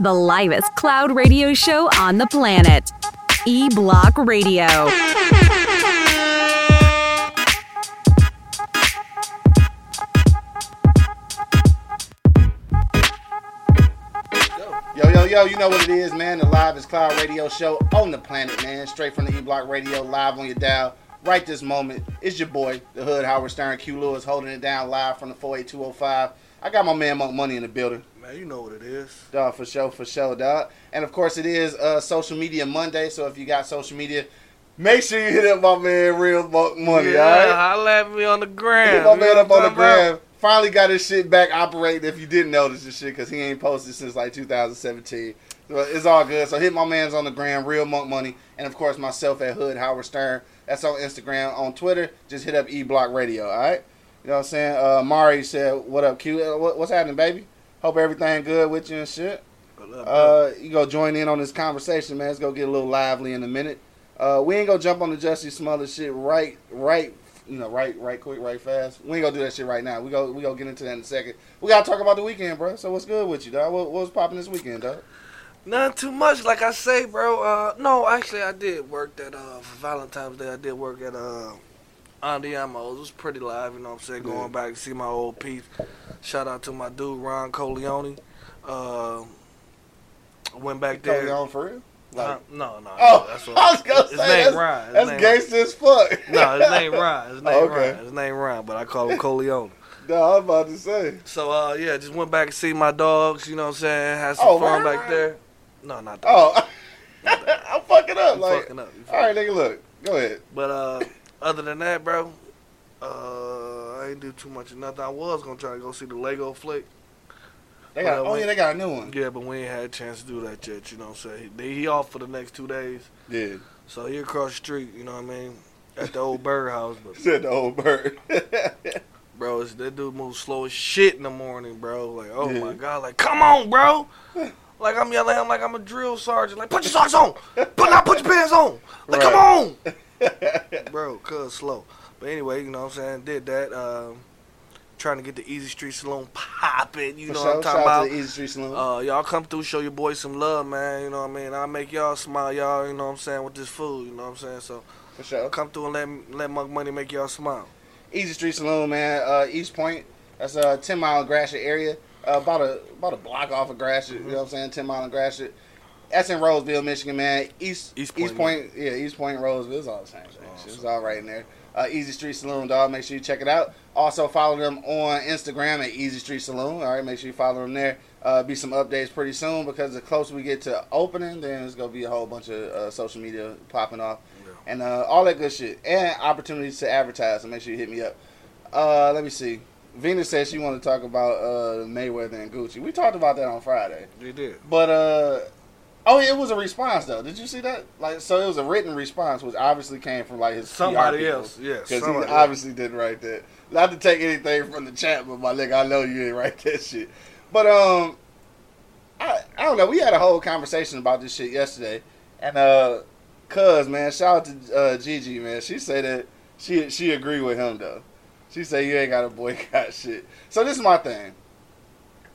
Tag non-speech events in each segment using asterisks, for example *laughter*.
The livest cloud radio show on the planet. E Block Radio. Yo, yo, yo, you know what it is, man. The Live Cloud Radio Show on the planet, man. Straight from the E Block Radio, live on your dial. Right this moment, it's your boy, the Hood Howard Stern, Q Lewis, holding it down live from the 48205. I got my man Monk Money in the building. Man, you know what it is. Dog, for sure, for sure, dog. And of course, it is uh, Social Media Monday, so if you got social media, make sure you hit up my man Real Monk Money, yeah, all right? holla at me on the gram. Hit my man up on the Talking about- gram. Finally got his shit back operating. If you didn't notice this shit, because he ain't posted since like 2017. So it's all good. So hit my man's on the gram, Real Monk Money, and of course myself at Hood Howard Stern. That's on Instagram. On Twitter, just hit up E Block Radio. All right. You know what I'm saying? Uh, Mari said, "What up, Q? Uh, what, what's happening, baby? Hope everything good with you and shit." Uh, you go join in on this conversation, man. It's gonna get a little lively in a minute. Uh, we ain't gonna jump on the Jussie Smother shit right, right, you know, right, right, quick, right, fast. We ain't gonna do that shit right now. We go, we gonna get into that in a second. We gotta talk about the weekend, bro. So what's good with you, dog? What, what was popping this weekend, dog? Not too much, like I say, bro. Uh, no, actually, I did work that uh, for Valentine's Day. I did work at uh, Andiamo's. It was pretty live, you know what I'm saying? Going back to see my old piece. Shout out to my dude Ron Coleone. Uh, went back there. on for real? Like, Uh, no, no. oh, that's what, *laughs* I was gonna his say name that's, Ron. His that's name- gangster as fuck. *laughs* No, his name Ron. His name Oh, *laughs* okay. Ron. His name Ron, but I call him Coleone. no, I was about to say. So uh yeah, just went back and see my dogs, you know what I'm saying? Had some Oh, fun right, back there. No, not that. Oh, I'm fucking up. Like, fucking up. You all right, fucking nigga, look. Go ahead. But uh other than that, bro, uh I ain't do too much of nothing. I was gonna try to go see the Lego flick. They got. Well, Oh yeah, they got a new one. Yeah, but we ain't had a chance to do that yet, you know what I'm saying? He, he off for the next two days. Yeah. So he across the street, you know what I mean? At the old bird house. But *laughs* Said the old bird. *laughs* bro, it's, that dude moves slow as shit in the morning, bro. Like, oh Yeah. my god, like, come on, bro. Like I'm yelling at him like I'm a drill sergeant. Like, put your socks on. Put not put your pants on. Like, come on. *laughs* bro, cuz slow. But anyway, you know what I'm saying? Did that. Um, trying to get the Easy Street Saloon popping. You For know sure. what I'm talking Shout out about? Easy Street Saloon. Uh, y'all come through, show your boys some love, man. You know what I mean? I'll make y'all smile, y'all. You know what I'm saying with this food. You know what I'm saying? So for sure. come through and let let Monk Money make y'all smile. Easy Street Saloon, man. Uh, East Point. That's a ten mile in Gratiot area. Uh, about a about a block off of Gratiot. Mm-hmm. You know what I'm saying? Ten mile in Gratiot. That's in Roseville, Michigan, man. East East East Point, Point, yeah, East Point, Roseville. is all the same thing. Oh, It's all right in there. Uh, Easy Street Saloon, dog. Make sure you check it out. Also follow them on Instagram at Easy Street Saloon. All right, make sure you follow them there. Uh, be some updates pretty soon because the closer we get to opening, then there's gonna be a whole bunch of uh, social media popping off Yeah. and uh, all that good shit and opportunities to advertise. So make sure you hit me up. Uh, let me see. Venus said she wanted to talk about uh, Mayweather and Gucci. We talked about that on Friday, You did. but uh, oh, it was a response though. Did you see that? Like, so it was a written response, which obviously came from like his Somebody else, yes. Because he obviously didn't write that. Not to take anything from the chat, but my nigga, I know you didn't write that shit. But um, I I don't know. We had a whole conversation about this shit yesterday, and uh, cuz man, shout out to uh, Gigi man. She said that she she agreed with him though. She said you ain't got to boycott shit. So this is my thing.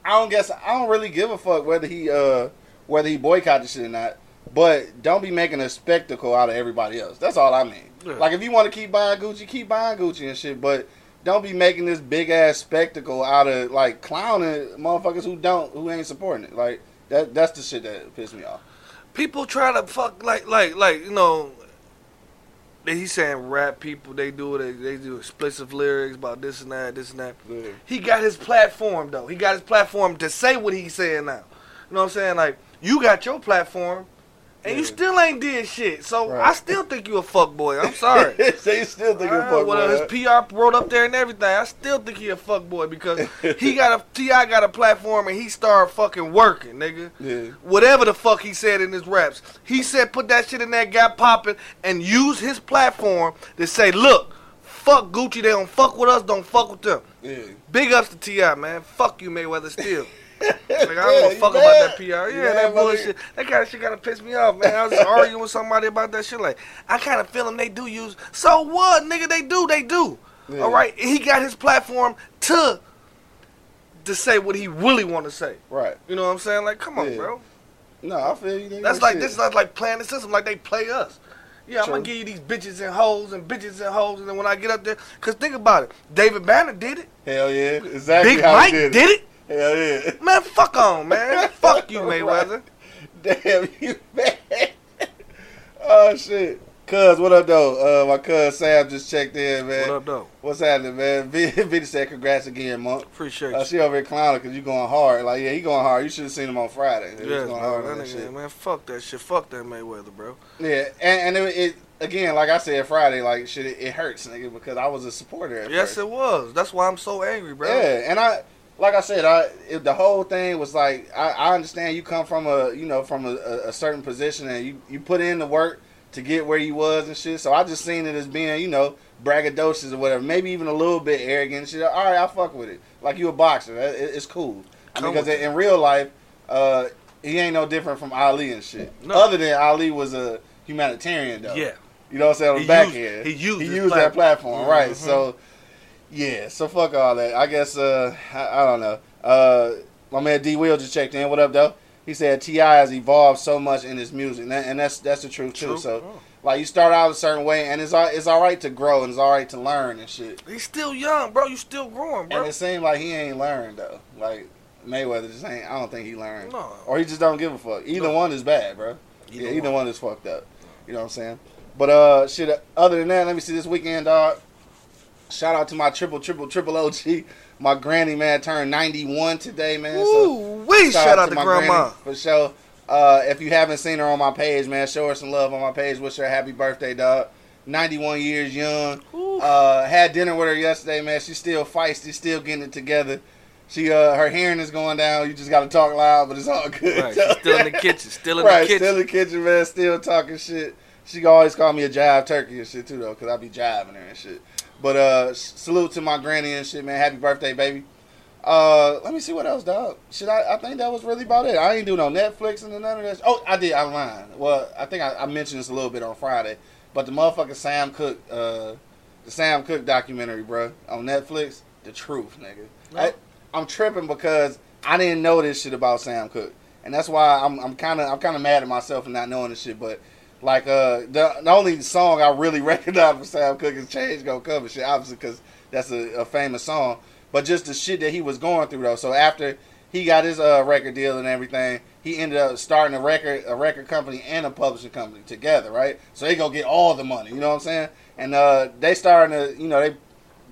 I don't guess I don't really give a fuck whether he uh whether he boycotted shit or not. But don't be making a spectacle out of everybody else. That's all I mean. Yeah. Like if you want to keep buying Gucci, keep buying Gucci and shit. But don't be making this big ass spectacle out of like clowning motherfuckers who don't who ain't supporting it. Like that that's the shit that pissed me off. People try to fuck like like like you know. He's saying rap people they do it they do explicit lyrics about this and that this and that. He got his platform though. He got his platform to say what he's saying now. You know what I'm saying? Like you got your platform, and you still ain't did shit. So Right. I still think you a fuck boy. I'm sorry. *laughs* so you still think you're Uh, fuck well, boy, his huh? PR wrote up there and everything. I still think he a fuck boy because he got a T.I. got a platform and he started fucking working, nigga. Yeah. Whatever the fuck he said in his raps, he said put that shit in that got popping, and use his platform to say, look, fuck Gucci, they don't fuck with us, don't fuck with them. Yeah. Big ups to T.I., man. Fuck you, Mayweather. Still. *laughs* Like, I don't Yeah, give a fuck mad? about that PR. Yeah, You that bullshit. That kind of shit gotta piss me off, man. I was just arguing with somebody about that shit. Like, I kind of feel them. They do use. So what, nigga? They do. They do. Yeah. All right. He got his platform to to say what he really want to say. Right. You know what I'm saying? Like, come on, Yeah. bro. No, I feel you. That's like shit. this is not like playing the system. Like they play us. Yeah, I'm gonna give you these bitches and hoes and bitches and hoes, and then when I get up there, cause think about it, David Banner did it. Hell yeah. Exactly Big how Mike did, did it. Hell yeah. Man, fuck on, man. *laughs* fuck you, Mayweather. Damn, you man. oh, shit. Cuz, what up, though? Uh, my cuz Sam just checked in, man. What up, though? What's happening, man? *laughs* V Vita said congrats again, Monk. Appreciate Uh, you. she over here clowning because you going hard. Like, yeah, he going hard. You should have seen him on Friday. He was Yes, going hard That that shit. man, fuck that shit. Fuck that Mayweather, bro. Yeah, and, and it, it, again, like I said Friday, like, shit, it, it hurts, nigga, because I was a supporter at Yes, first. it was. That's why I'm so angry, bro. Yeah, and I, like I said, I it, the whole thing was like I, I understand you come from a you know from a, a, certain position and you you put in the work to get where you was and shit. So I just seen it as being you know braggadocious or whatever, maybe even a little bit arrogant and shit. All right, I fuck with it. Like you a boxer, it, it- it's cool. I mean, Come because in real life, uh, he ain't no different from Ali and shit. No. Other than Ali was a humanitarian though. Yeah. You know what I'm saying? On He the back used- end. he used he used that platform, right. Mhm. So yeah, so fuck all that. I guess uh I, I don't know. Uh my man D Will just checked in. What up though? He said T.I. has evolved so much in his music, and, that, and that's that's the truth too. True. So Oh. like you start out a certain way, and it's all it's all right to grow, and it's all right to learn and shit. He's still young, bro. You still growing, bro. And it seemed like he ain't learned though. Like Mayweather just ain't. I don't think he learned, No. or he just don't give a fuck. Either No. one is bad, bro. Either yeah, either one. one is fucked up. You know what I'm saying? But uh, shit. Other than that, let me see this weekend, dog. Shout out to my triple triple triple OG. My granny man turned 91 today, man. so Ooh, we shout, out to my grandma. granny for sure. Uh, if you haven't seen her on my page, man, show her some love on my page. Wish her a happy birthday, dog. 91 years young. Ooh. Uh, had dinner with her yesterday, man. She's still feisty, still getting it together. She uh, her hearing is going down. You just got to talk loud, but it's all good. Right, she's still in the kitchen. Still in right, the kitchen. still in the kitchen, man. Still talking shit. She always call me a jive turkey and shit too, though, because I be jiving her and shit. But uh, salute to my granny and shit, man. Happy birthday, baby. Uh, let me see what else, dog. Shit, I, I think that was really about it. I ain't do no Netflix and none of that. Oh, I did. I lied. Well, I think I, I mentioned this a little bit on Friday, but the motherfucking Sam Cooke, uh, the Sam Cooke documentary, bro, on Netflix, the truth, nigga. No. I, I'm tripping because I didn't know this shit about Sam Cooke, and that's why I'm I'm kind of I'm kind of mad at myself for not knowing this shit. But like uh, the the only song I really *laughs* recognize from Sam Cooke is "Change Gonna Cover Shit," obviously because that's a, a famous song. But just the shit that he was going through though. So after he got his uh, record deal and everything, he ended up starting a record a record company and a publishing company together, right? So they go get all the money. You know what I'm saying? And uh, they starting to you know they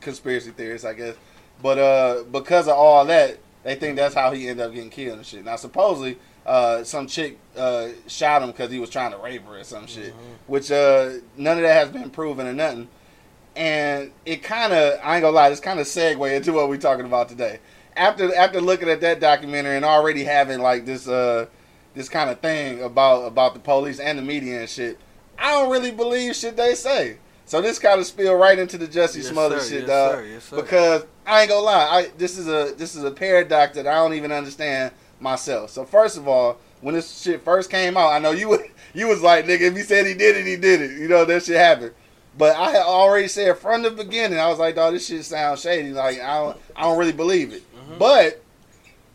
conspiracy theorists, I guess. But uh, because of all that, they think that's how he ended up getting killed and shit. Now, supposedly, uh, some chick uh, shot him because he was trying to rape her or some shit, which uh, none of that has been proven or nothing. And it kind of, I ain't gonna lie, it's kind of segue into what we're talking about today. After after looking at that documentary and already having like this uh this kind of thing about about the police and the media and shit, I don't really believe shit they say. So this kind of spill right into the Jesse Yes, Smothers shit, Yes, dog. sir. Yes, sir. Because I ain't gonna lie, I this is a this is a paradox that I don't even understand myself. So first of all, when this shit first came out, I know you *laughs* you was like, nigga, if he said he did it, he did it. You know that shit happened. But I had already said from the beginning, I was like, dog, this shit sounds shady. Like I don't I don't really believe it. Mm-hmm. But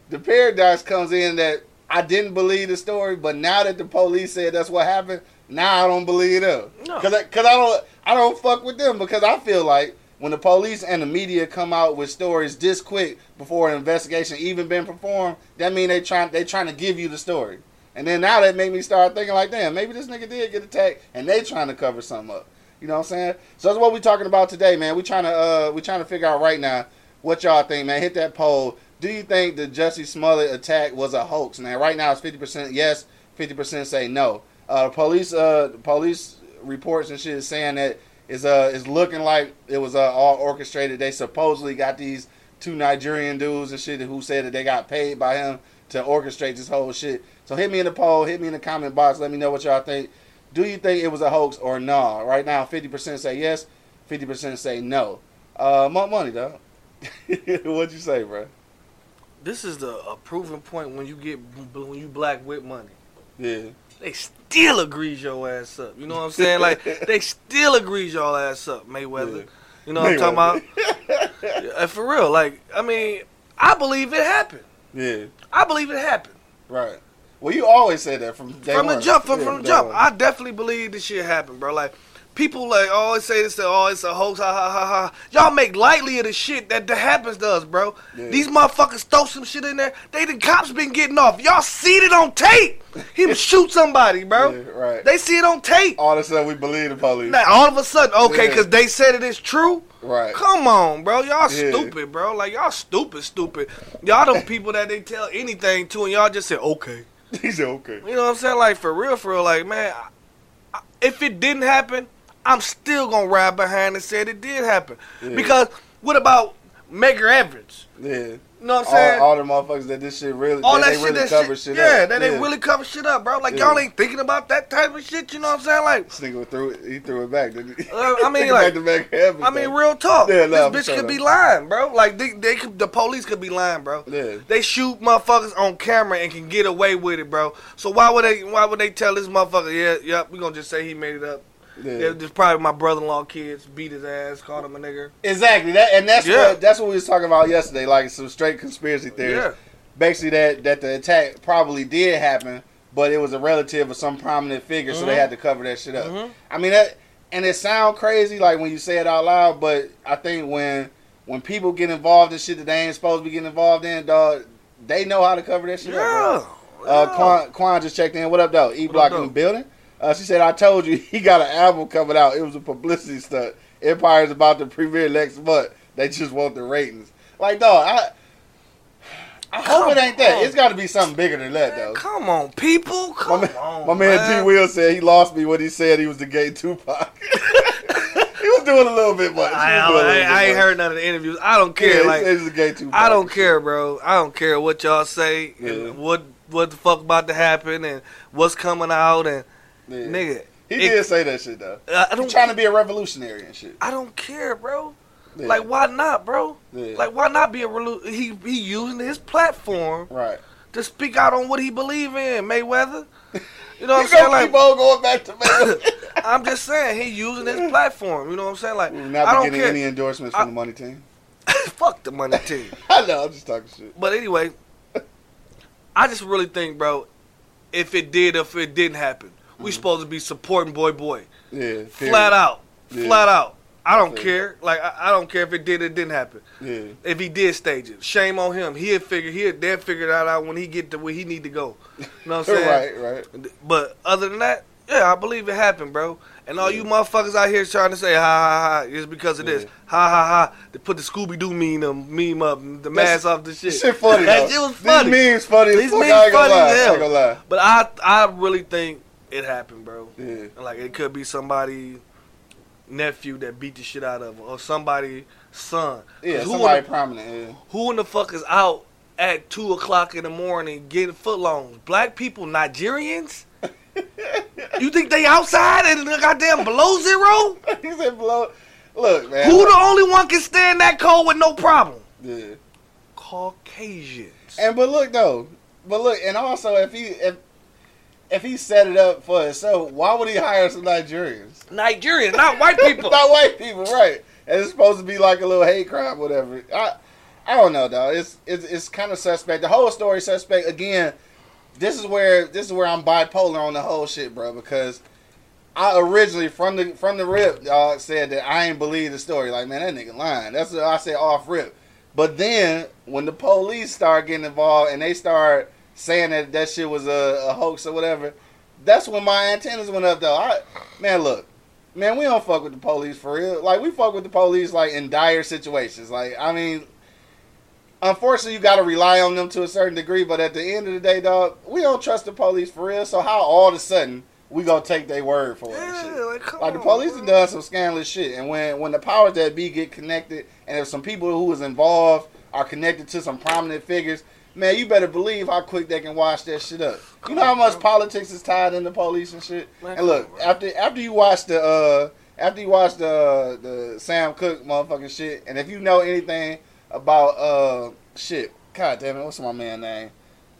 the paradox comes in that I didn't believe the story, but now that the police said that's what happened, now I don't believe them. No. Cause, I, Cause I don't I don't fuck with them because I feel like when the police and the media come out with stories this quick before an investigation even been performed, that mean they trying they trying to give you the story. And then now that made me start thinking like, damn, maybe this nigga did get attacked and they trying to cover something up. You know what I'm saying? So that's what we talking about today, man. We trying to uh we trying to figure out right now what y'all think, man. Hit that poll. Do you think the Jesse Smollett attack was a hoax, man? Right now it's fifty percent yes, fifty percent say no. Uh, police, uh, police reports and shit is saying that is uh is looking like it was uh, all orchestrated. They supposedly got these two Nigerian dudes and shit who said that they got paid by him to orchestrate this whole shit. So hit me in the poll, hit me in the comment box. Let me know what y'all think. Do you think it was a hoax or no? Right now, fifty percent say yes, fifty percent say no. Uh, more money though. *laughs* What'd you say, bro? This is the a proven point when you get when you black with money. Yeah. They still agrees your ass up. You know what I'm saying? Like *laughs* they still agrees your ass up, Mayweather. Yeah. You know what I'm talking about? Uh, for real. Like I mean, I believe it happened. Yeah. I believe it happened. Right. Well, you always say that from from one. the jump, from, Yeah, from the jump. one. I definitely believe this shit happened, bro. Like people like oh, always say this, oh, it's a hoax, ha ha ha ha. Y'all make lightly of the shit that, that happens to us, bro. Yeah. These motherfuckers throw some shit in there. They the cops been getting off. Y'all see it on tape. Him *laughs* shoot somebody, bro. Yeah, right. They see it on tape. All of a sudden, we believe the police. Now all of a sudden, okay, Yeah. because they said it is true. Right. Come on, bro. Y'all Yeah. stupid, bro. Like y'all stupid, stupid. Y'all them *laughs* people that they tell anything to, and y'all just say okay. He said, okay. You know what I'm saying? Like for real, for real. Like man, I, I, if it didn't happen, I'm still gonna ride behind and say it did happen. Yeah. Because what about Medgar Evers? Yeah. You know what I'm saying? All, all the motherfuckers that this shit really, All that, that shit, really that shit, shit, yeah, up. that they really cover shit up, bro. Like Yeah. y'all ain't thinking about that type of shit. You know what I'm saying? Like, This nigga threw it, he threw it back, didn't he? Uh, I *laughs* mean, like- back to back heaven, I mean, real talk. Yeah, nah, this bitch could be lying, bro. Like they, they could, the police could be lying, bro. Yeah. They shoot motherfuckers on camera and can get away with it, bro. So why would they? Why would they tell this motherfucker? Yeah, yep. We gonna just say he made it up. Yeah. Just probably my brother-in-law kids beat his ass, called him a nigga. Exactly. That and that's Yeah. what that's what we was talking about yesterday, like some straight conspiracy theories. Yeah. Basically that that the attack probably did happen, but it was a relative of some prominent figure, so they Mhm. had to cover that shit up. Mhm. I mean that and it sound crazy like when you say it out loud, but I think when when people get involved in shit that they ain't supposed to be getting involved in, dog, they know how to cover that shit up. Yeah. bro. Uh. Quan, Quan just checked in. What up, though? E Block in the building. Uh, she said, "I told you *laughs* he got an album coming out. It was a publicity stunt. Empire's about to premiere next month. They just want the ratings. Like, dog, I, I hope Come it ain't that. on. It's got to be something bigger than that, Man, though. come on, people. My Come man, on, my man, T. Will said he lost me when he said he was the gay Tupac. *laughs* he was doing a little bit much. I, a I, I ain't much. heard none of the interviews. I don't Yeah, care. he like was the gay Tupac. I don't care, bro. I don't care what y'all say Yeah. and what what the fuck about to happen and what's coming out and Yeah. nigga. He it- did say that shit though. I don't. trying to be a revolutionary and shit. I don't care, bro. Yeah. Like why not, bro? Yeah. Like why not be a relu- he he using his platform right. to speak out on what he believe in, Mayweather. You know what *laughs* I'm saying? Like going back to Mayweather. *laughs* I'm just saying he using his platform. You know what I'm saying? Like I not be don't getting care. any endorsements from the money team. *laughs* Fuck the money team. I know, I'm just talking shit. But anyway, I just really think, bro, if it did, if it didn't happen, we supposed to be supporting Boy Boy, Yeah, period. flat out, Yeah. flat out. I don't Fair. care. Like I, I don't care if it did, it didn't happen. Yeah, If he did stage it, shame on him. He'll figure he'll then figure that out when he get to where he need to go. You know what I'm *laughs* saying? right, right. But other than that, yeah, I believe it happened, bro. And all you motherfuckers out here trying to say ha ha ha is because of this. Yeah. Ha ha ha. They put the Scooby Doo meme, um, meme up, the mask off the shit. This shit funny. *laughs* That shit was funny. These memes funny. These memes I ain't gonna funny lie. as I hell. ain't gonna lie. But I I really think it happened, bro. Yeah, Like it could be somebody nephew that beat the shit out of her, or somebody son. yeah. who Somebody the, prominent. Yeah. who in the fuck is out at two o'clock in the morning getting footlongs? Black people, Nigerians. *laughs* you think they outside and the goddamn below zero? *laughs* he said, "Blow." Look, man. Who the only one can stand that cold with no problem? Yeah. Caucasians. And but look though, but look, and also if you if if he set it up for himself, why would he hire some Nigerians? Nigerians, not white *laughs* people. Not white people, right? And it's supposed to be like a little hate crime, whatever. I I don't know, though. It's it's it's kind of suspect. The whole story suspect. Again, this is where this is where I'm bipolar on the whole shit, bro. Because I originally from the from the rip, dog, said that I ain't believe the story. Like, man, that nigga lying. That's what I said off rip. But then when the police start getting involved and they start saying that that shit was a, a hoax or whatever, that's when my antennas went up. Though, I man, look, man, we don't fuck with the police for real. Like we fuck with the police like in dire situations. Like I mean, unfortunately, you got to rely on them to a certain degree. But at the end of the day, dog, we don't trust the police for real. So how all of a sudden we gonna take their word for it. Yeah, like, Like the police bro. have done some scandalous shit, and when when the powers that be get connected, and if some people who was involved are connected to some prominent figures, man, you better believe how quick they can wash that shit up. You know how much politics is tied into police and shit. And look, come on, bro. after after you watch the uh after you watch the the Sam Cooke motherfucking shit, and if you know anything about uh shit, god damn it, what's my man name?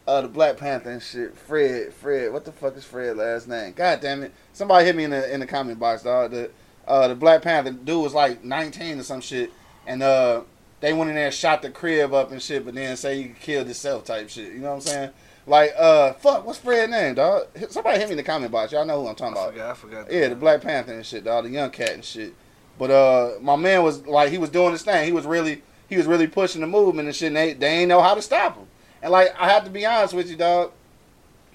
Uh, the Black Panther and shit. Fred, Fred. What the fuck is Fred last name? God damn it! Somebody hit me in the in the comment box, dog. The uh the Black Panther dude was like 19 or some shit, and uh they went in there and shot the crib up and shit, but then say he killed himself type shit. You know what I'm saying? Like uh, fuck, what's Fred's name, dog? Somebody hit me in the comment box. Y'all know who I'm talking I about. forgot. I forgot. Yeah, the Black Panther and shit, dog. The young cat and shit. But uh, my man was like, he was doing his thing. He was really, he was really pushing the movement and shit. And they, they ain't know how to stop him. And like, I have to be honest with you, dog.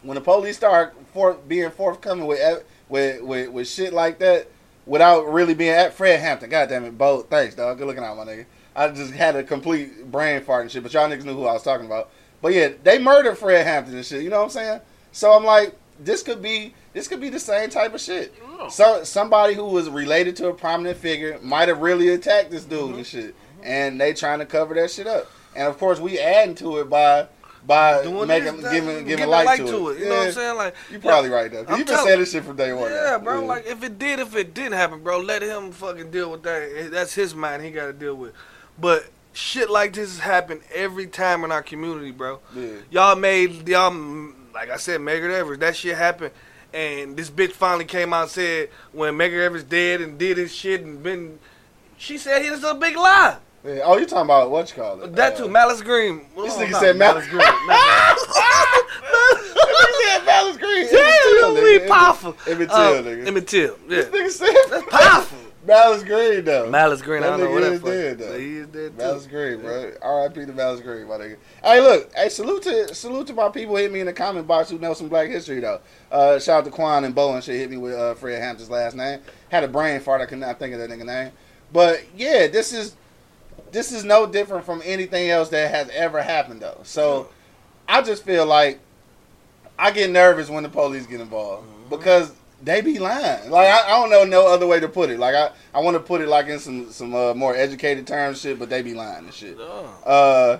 When the police start for, being forthcoming with, with with with shit like that, without really being at Fred Hampton, God damn it, both. thanks, dog. Good looking out, my nigga. I just had a complete brain fart and shit, but y'all niggas knew who I was talking about. But yeah, they murdered Fred Hampton and shit. You know what I'm saying? So I'm like, this could be this could be the same type of shit. So somebody who was related to a prominent figure might have really attacked this dude Mm-hmm. and shit, and they trying to cover that shit up. And of course, we adding to it by by Doing making this, giving giving light, to, it. You know what I'm saying? Like You probably right though. 'cause I'm You been saying this shit from day one. Yeah, bro. Like if it did, if it didn't happen, bro, let him fucking deal with that. That's his mind. He got to deal with. But shit like this has happened every time in our community, bro. yeah. Y'all made y'all like I said, Medgar Evers. That shit happened, and this bitch finally came out and said when Medgar Evers dead and did his shit and been. She said he was a big lie. Yeah. Oh, you talking about what you call it? That Uh, too, Malice Green. This nigga said Malice Green. Malice Green. Till, we powerful. Emmett Till, Uh, nigga. Emmett Till, yeah. This nigga said That's powerful. Malice Green though. Malice Green, I That don't know what that is dead, though. he is dead too. Malice Green, bro. R.I.P. to Malice Green, my nigga. Hey, look. Hey, salute to salute to my people hit me in the comment box who know some Black history though. Uh, shout out to Quan and Bo and shit hit me with uh, Fred Hampton's last name. Had a brain fart. I could not think of that nigga name. But yeah, this is this is no different from anything else that has ever happened though. So I just feel like I get nervous when the police get involved because they be lying. Like I, I don't know no other way to put it. Like I, I want to put it like in some some uh, more educated terms, shit. But they be lying and shit. Uh,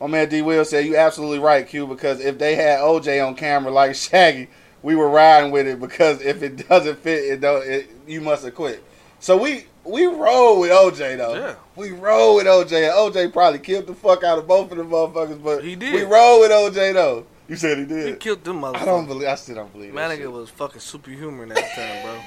my man D Will said you absolutely right, Q. Because if they had OJ on camera like *laughs* Shaggy, we were riding with it. Because if it doesn't fit, it don't. It, you must have quit. So we we roll with OJ though. Yeah. We roll with OJ. OJ probably killed the fuck out of both of the motherfuckers, but He did. We roll with OJ though. You said he did. He killed them motherfuckers. I don't believe. I still don't believe Man, that. nigga shit. was fucking superhuman that time, bro.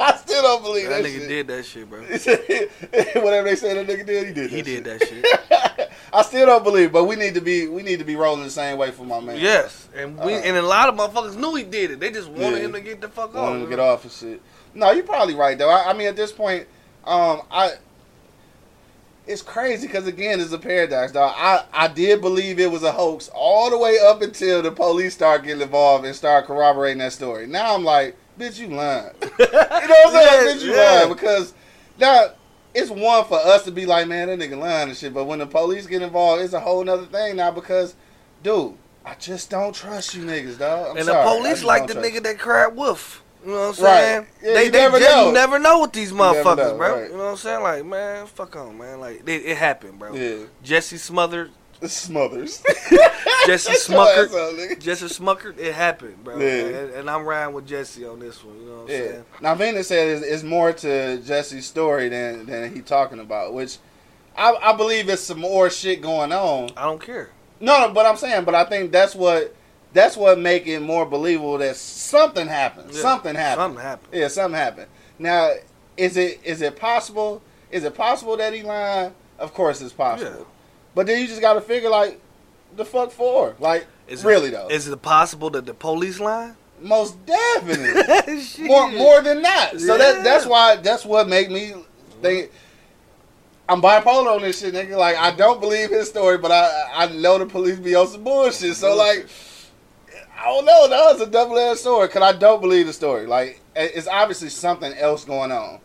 *laughs* I still don't believe That that, nigga shit. did that shit, bro. *laughs* *laughs* Whatever they say that nigga did, he did. He that did shit. that shit. I still don't believe, but we need to be we need to be rolling the same way for my man. Yes, and we Uh. and a lot of motherfuckers knew he did it. They just wanted Yeah. him to get the fuck off. him to get off and shit. No, you're probably right though. I, I mean, at this point, um, I it's crazy because again, it's a paradox, dog. I I did believe it was a hoax all the way up until the police start getting involved and start corroborating that story. Now I'm like, bitch, you lying. *laughs* you know what I'm saying? Bitch, you yeah. lying because now. It's one for us to be like, man, that nigga lying and shit. But when the police get involved, it's a whole nother thing now because, dude, I just don't trust you niggas, dog. I'm and sorry. The police like the nigga that cried wolf. You know what I'm Right. saying? Yeah, they you they never just- know. you never know with these motherfuckers, know, bro. right. You know what I'm saying? Like, man, fuck on, man. Like, it, it happened, bro. Yeah. Jesse Smothers, *laughs* Smothers. Jesse Shut *laughs* your ass Smuckert, up, nigga. Jesse Smuckert. It happened, bro. Yeah. And, and I'm riding with Jesse on this one. You know what I'm Yeah. saying? Now Venus said it's, it's more to Jesse's story than than he talking about, which I, I believe it's some more shit going on. I don't care. No, no, but I'm saying, but I think that's what that's what make it more believable that something happened. Yeah. Something happened. Something happened. Yeah, something happened. Now, is it is it possible? Is it possible that he lied? Of course, it's possible. Yeah. But then you just got to figure like the fuck for like Is really it, though. Is it possible that the police line? Most definitely. *laughs* More more than that. So that that's why that's what make me think I'm bipolar on this shit, nigga. Like I don't believe his story, but I I know the police be on some bullshit. So like I don't know. That was a double edged sword because I don't believe the story. Like it's obviously something else going on.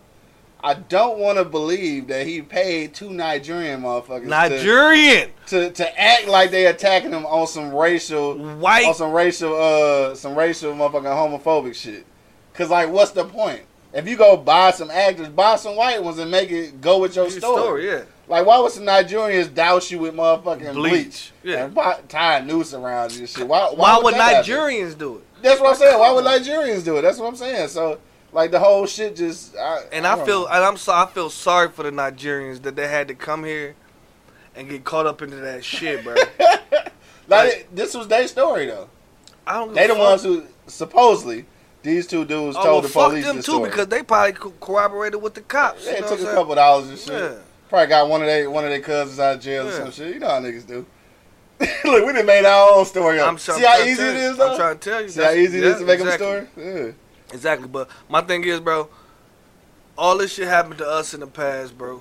I don't want to believe that he paid two Nigerian motherfuckers to- Nigerian to, to act like they attacking him on some racial white. on some racial uh some racial motherfucking homophobic shit. Cause like, what's the point? If you go buy some actors, buy some white ones and make it go with your Your story. story, yeah. Like, why would some Nigerians douse you with motherfucking bleach, Bleach, yeah. and tie a noose around you and shit? Why? Why, Why, would that happen? Nigerians do it? That's what I'm saying. Why would Nigerians do it? That's what I'm saying. So, like, the whole shit just. I, And I don't feel, know. and I'm so, I feel sorry for the Nigerians that they had to come here and get caught up into that shit, bro. *laughs* like, this was their story though. I don't. They a the fuck. ones who supposedly these two dudes Oh, told well, the fuck police them this too story. because they probably co- cooperated with the cops. yeah, you it took a a I'm couple dollars and shit. Yeah. Probably got one of they one of their cousins out of jail or Yeah. some shit. You know how niggas do. *laughs* Look, we done made our own story up. I'm trying- See how easy it to tell you. though. I'm trying to tell you. See how easy it is yeah, to make exactly. up a story. Yeah. Exactly, but my thing is, bro, all this shit happened to us in the past, bro.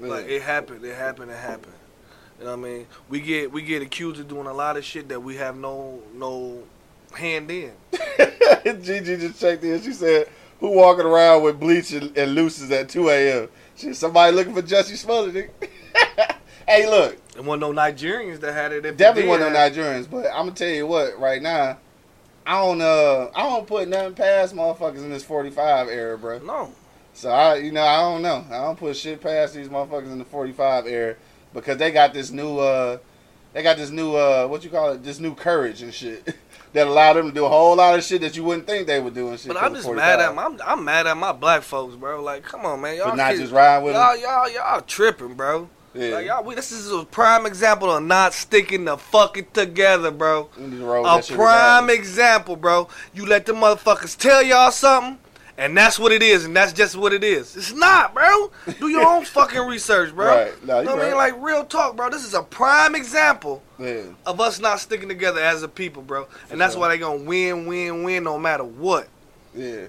Like it happened, it happened, it happened. You know what I mean? We get we get accused of doing a lot of shit that we have no no hand in. *laughs* Gigi just checked in. She said, "Who walking around with bleach and, and looses at 2 a.m.?" Somebody looking for Jussie Smollett. nigga. *laughs* hey, look, And one no Nigerians that had it. Definitely one of them Nigerians. But I'm gonna tell you what, right now, I don't uh, I don't put nothing past motherfuckers in this 45 era, bro. No, So I, you know, I don't know. I don't put shit past these motherfuckers in the 45 era because they got this new, uh, they got this new, uh, what you call it, this new courage and shit *laughs* that allowed them to do a whole lot of shit that you wouldn't think they would do and shit. but I'm just 45. mad at my, I'm, I'm mad at my black folks, bro. Like, come on, man, y'all not kids- just riding with y'all, them. y'all, y'all tripping, bro. Yeah. Like y'all, we, this is a prime example of not sticking the fucking together, bro. We need to roll A prime example, bro. You let the motherfuckers tell y'all something, and that's what it is, and that's just what it is. It's not, bro. Do your own *laughs* fucking research, bro. Right. No, you know what I mean? Like real talk, bro. This is a prime example Yeah. of us not sticking together as a people, bro. And that's why they gonna win, win, win, no matter what. Yeah.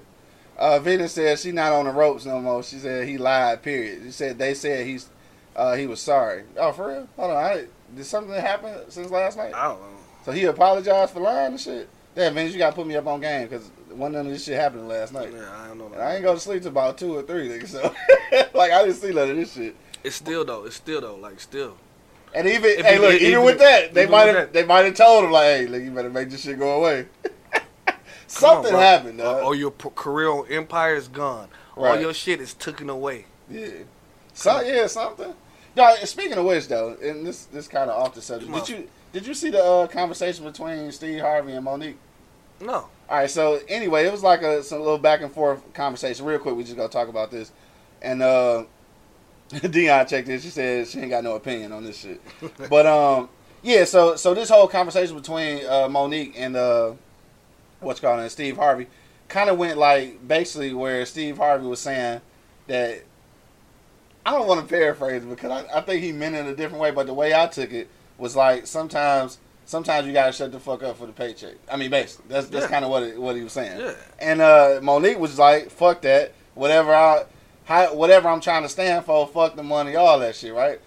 Uh, Venus said she not on the ropes no more. She said he lied. Period. She said they said he's uh, he was sorry. Oh, for real? Hold on. I, did something happen since last night? I don't know. So he apologized for lying and shit. Damn, Venus, you gotta put me up on game because one of this shit happened last night. Yeah, I don't know. I ain't go to sleep till about two or three, nigga. So *laughs* like I didn't see none of this shit. It's still though. It's still though. Like still. And even If hey, you- look, if even with that, they might have they might have told him like, hey, look, you better make this shit go away. *laughs* On, Something bro. happened, Or, or your career on Empire is gone. All your shit is taken away. Yeah. So yeah, something. Yeah. Speaking of which, though, and this this kind of off the subject. Did you did you see the uh, conversation between Steve Harvey and Mo'Nique? No. All right. So anyway, it was like a some little back and forth conversation. Real quick, we just gonna talk about this. And uh, *laughs* Dion checked in. She said she ain't got no opinion on this shit. *laughs* but um, yeah. So so this whole conversation between uh, Mo'Nique and uh, what's called it, Steve Harvey, kind of went like basically where Steve Harvey was saying that I don't want to paraphrase because I, I think he meant it a different way, but the way I took it was like sometimes sometimes you gotta shut the fuck up for the paycheck. I mean, basically that's that's Yeah. kind of what it, what he was saying. Yeah. And uh, Mo'Nique was like, "Fuck that, whatever I, how, whatever I'm trying to stand for, fuck the money, all that shit, right?"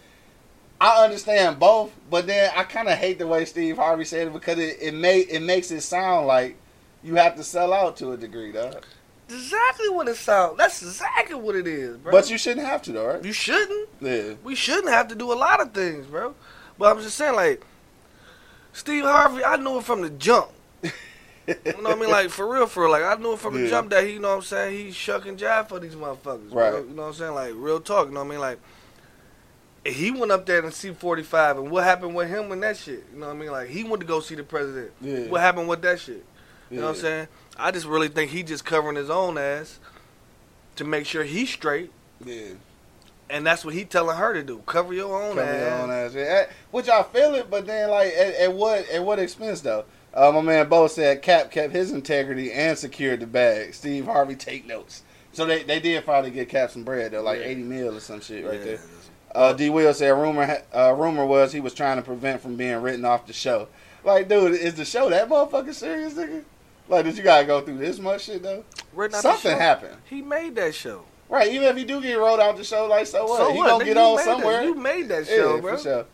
I understand both, but then I kind of hate the way Steve Harvey said it because it it made it makes it sound like you have to sell out to a degree, dog. Exactly what it sounds. That's exactly what it is, bro. But you shouldn't have to, though, right? you shouldn't. Yeah. We shouldn't have to do a lot of things, bro. But I'm just saying, like Steve Harvey, I knew it from the jump. You know what I mean? Like for real, for real. Like I knew it from the jump that he, you know what I'm saying, he shuck and jive for these motherfuckers. Right. Bro. You know what I'm saying? Like real talk. You know what I mean? Like he went up there and see 45, and what happened with him and that shit? You know what I mean? Like he went to go see the president. Yeah. What happened with that shit? You know what I'm saying? I just really think he just covering his own ass to make sure he's straight, Yeah. And that's what he telling her to do. Cover your own Cover ass. your own ass. Eh, Which I feel it, but then like at, at what at what expense though? Uh, my man Bo said Kap kept his integrity and secured the bag. Steve Harvey take notes. So they, they did finally get Kap some bread though, like Yeah. eighty mil or some shit right Yeah. there. Uh, D. Will said rumor uh, rumor was he was trying to prevent from being written off the show. Like, dude, is the show that motherfucking serious, nigga? Like, did you gotta go through this much shit though? Something happened, He made that show. Right? Even if he do get rolled out the show, like, so what? So he what? gonna Nigga, get you on somewhere. That, you made that yeah, show, bro. for sure.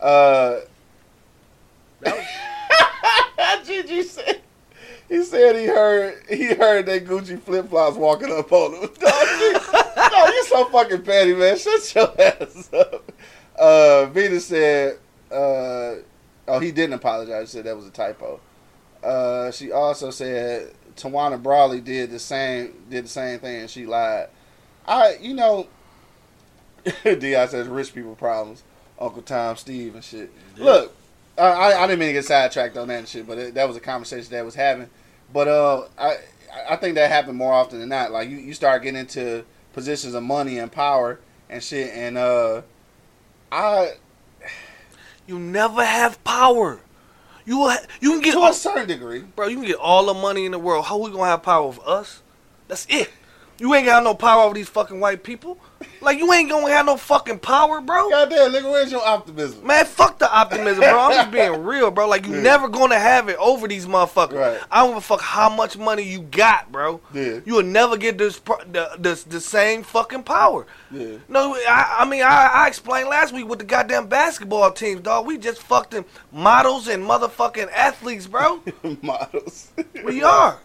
Uh, That was- *laughs* Gigi said he said he heard he heard that Gucci flip flops walking up on him. *laughs* Dog, you, you so fucking petty, man. Shut your ass up. Uh, Vita said, uh, oh, he didn't apologize. She said that was a typo. Uh, she also said Tawana Brawley did the same did the same thing and she lied. I you know *laughs* Di says rich people problems. Uncle Tom, Steve, and shit. Yeah. Look, I, I I didn't mean to get sidetracked on that and shit, but it, that was a conversation that was having. But uh, I I think that happened more often than not. Like you, you start getting into positions of money and power and shit, and uh, I You never have power. You will ha- you can get to all, a certain degree. bro. You can get all the money in the world. How we gonna have power over us? That's it. You ain't got no power over these fucking white people. Like you ain't gonna have no fucking power, bro. Goddamn, nigga, where's your optimism? Man, fuck the optimism, bro. I'm just *laughs* being real, bro. Like you Yeah. never gonna have it over these motherfuckers. Right. I don't give a fuck how much money you got, bro. Yeah. You will never get this the, the the same fucking power. Yeah. No, I, I mean I, I explained last week with the goddamn basketball teams, dog. We just fucked fucking models and motherfucking athletes, bro. *laughs* Models. We are.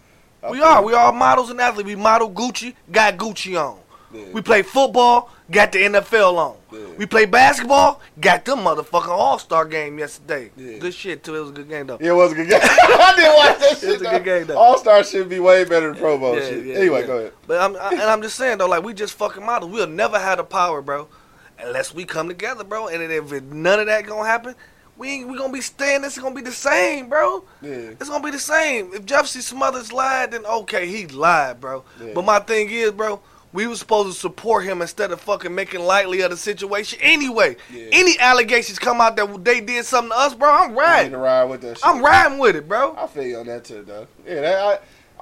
We are. We are models and athletes. We model Gucci, got Gucci on. Yeah. We play football, got the NFL on. Yeah. We play basketball, got the motherfucking All Star game yesterday. Yeah. Good shit too. It was a good game though. Yeah, it was a good game. *laughs* I didn't watch that shit. It was a good game, though. All Star should be way better than Pro Bowl shit. anyway, go ahead. But I'm I, and I'm just saying though, like we just fucking models. We'll never have the power, bro, unless we come together, bro. And if none of that gonna happen, we ain't, we gonna be staying. This is gonna be the same, bro. Yeah. It's gonna be the same. If Jefferson Smothers lied, then okay, he lied, bro. Yeah. But my thing is, bro, we was supposed to support him instead of fucking making lightly of the situation. Anyway, Yeah. any allegations come out that they did something to us, bro, I'm riding. ride with that shit. I'm riding with it, bro. I feel you on that too, though. Yeah, that, I,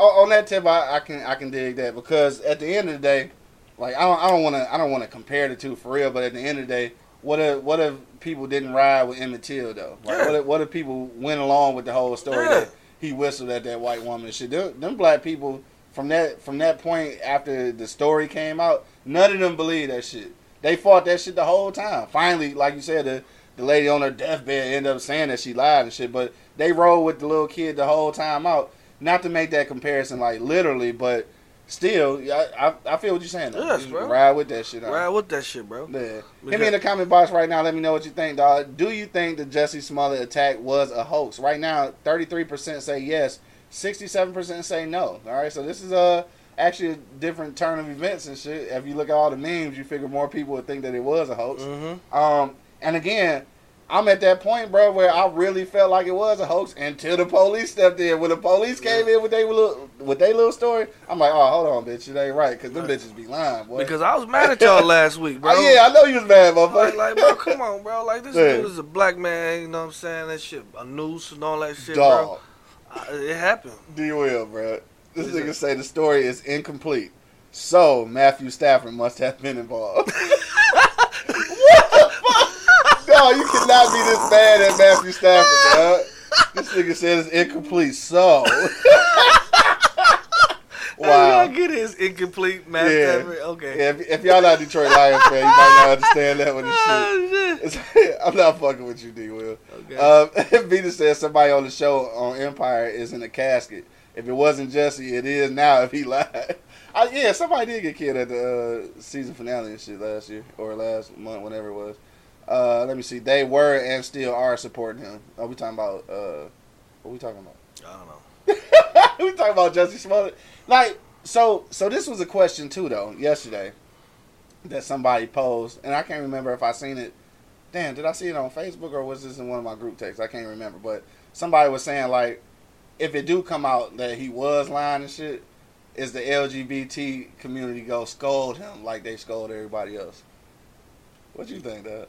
on on that tip, I, I can I can dig that because at the end of the day, like I don't I don't want to I don't want to compare the two for real, but at the end of the day, what if what if people didn't ride with Emmett Till though? Like, Yeah. what if what if people went along with the whole story Yeah. that he whistled at that white woman and shit? Them, them black people from that from that point after the story came out, none of them believed that shit. They fought that shit the whole time. Finally, like you said, the the lady on her deathbed ended up saying that she lied and shit, but they rolled with the little kid the whole time out. Not to make that comparison like literally, but still, I I, I feel what you're saying. Though. Yes, bro. Ride with that shit. Ride with that shit, bro. Yeah. Hit me in the comment box right now. Let me know what you think, dog. Do you think the Jesse Smollett attack was a hoax? Right now, 33% say yes, 67% say no. All right, so this is a actually a different turn of events and shit. If you look at all the memes, you figure more people would think that it was a hoax. Mm-hmm. Um, and again, I'm at that point, bro, where I really felt like it was a hoax until the police stepped in. When the police came in with their little with their little story, I'm like, oh, hold on, bitch, it ain't right, because them bitches be lying, boy. Because I was mad at y'all last week, bro. *laughs* Oh, yeah, I know you was mad, motherfucker. Like, like, bro, come on, bro. Like, this Yeah. dude is a black man, you know what I'm saying? That shit, a noose and all that shit, Dog. bro. I, it happened. D will, bro. This nigga say the story is incomplete. So Matthew Stafford must have been involved. *laughs* what the fuck? No, you cannot be this bad at Matthew Stafford, dog. This nigga said it's incomplete. So *laughs* Wow. I get it. It's incomplete, man. Yeah. Okay. Yeah, if, if y'all not Detroit Lions fan, you might not understand that one and shit. Oh, shit. *laughs* I'm not fucking with you, D. Will. Okay. Um, *laughs* Vita says somebody on the show on Empire is in a casket. If it wasn't Jesse, it is now. If he lied, I, yeah, somebody did get killed at the uh, season finale and shit last year or last month, whenever it was. Uh, let me see. They were and still are supporting him. Are we talking about? Uh, what we talking about? I don't know. *laughs* we talking about Jesse Smollett. Like, so, so this was a question too, though. Yesterday, that somebody posed, and I can't remember if I seen it. Damn, did I see it on Facebook or was this in one of my group texts? I can't remember. But somebody was saying like, if it do come out that he was lying and shit, is the LGBT community go scold him like they scold everybody else? What you think, that?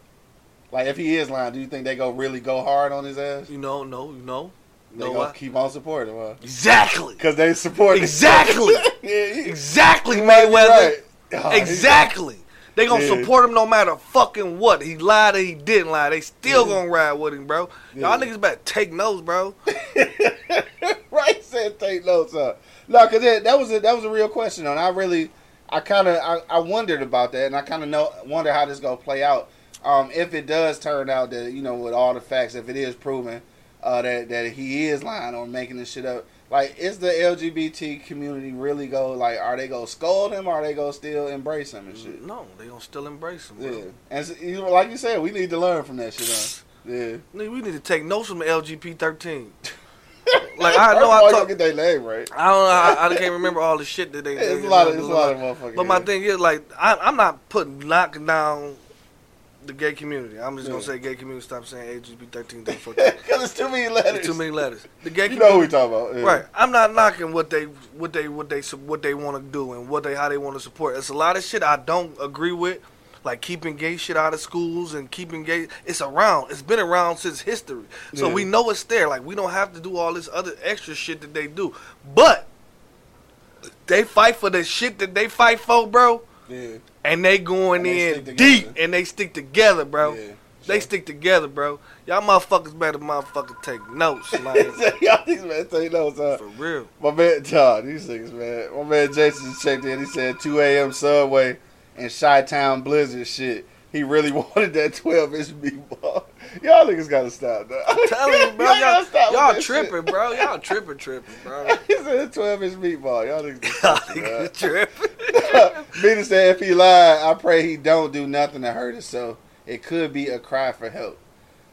Like, if he is lying, do you think they go really go hard on his ass? You know, no, you know. They know go what? keep on supporting him, huh? Exactly. Because they support Exactly. *laughs* yeah, he- Exactly, he might be Mayweather. right. Oh, Exactly. They gonna Yeah. support him no matter fucking what. He lied or he didn't lie. They still Yeah. gonna ride with him, bro. Yeah. Y'all niggas better take notes, bro. *laughs* right said take notes up. No, because that, that was a that was a real question, and I really, I kind of I, I wondered about that, and I kind of know wonder how this gonna play out. Um, if it does turn out that you know with all the facts, if it is proven uh, that that he is lying or making this shit up, like is the LGBT community really go like are they gonna scold him or are they gonna still embrace him and shit? No, they gonna still embrace him, bro. Yeah, and so, you know, like you said, we need to learn from that shit. Huh? Yeah. We need to take notes from the LGP thirteen. *laughs* Like I know I talk. get their name right. I don't know. I, I can't remember all the shit that they. *laughs* It's a lot of it's a lot of motherfuckers. But my thing is, like, I, I'm not putting knocking down the gay community. I'm just gonna say gay community. Stop saying 13, 14. *laughs* because it's too many letters. It's too many letters. The gay You know who we talking about? yeah. Right. I'm not knocking what they what they what they what they want to do and what they how they want to support. It's a lot of shit I don't agree with, like keeping gay shit out of schools and keeping gay. It's around. It's been around since history, so Yeah. we know it's there. Like we don't have to do all this other extra shit that they do, but they fight for the shit that they fight for, bro. Yeah. And they going And they in deep and they stick together, bro. Yeah. They stick together, bro. Y'all motherfuckers better motherfucker take notes, *laughs* like Y'all these man take notes, huh? for real. My man, Todd, these things, man. My man Jason just checked in. He said 2 a.m. Subway and Chi Town Blizzard shit. He really *laughs* wanted that 12 inch meatball. Y'all niggas gotta stop, though. I'm telling you, bro. *laughs* Y'all Y'all, stop y'all tripping, bro. Y'all tripping, tripping, bro. shit. *laughs* He said 12 inch meatball. Y'all niggas. Y'all niggas tripping. Peter said if he lied, I pray he don't do nothing to hurt us. So It could be a cry for help.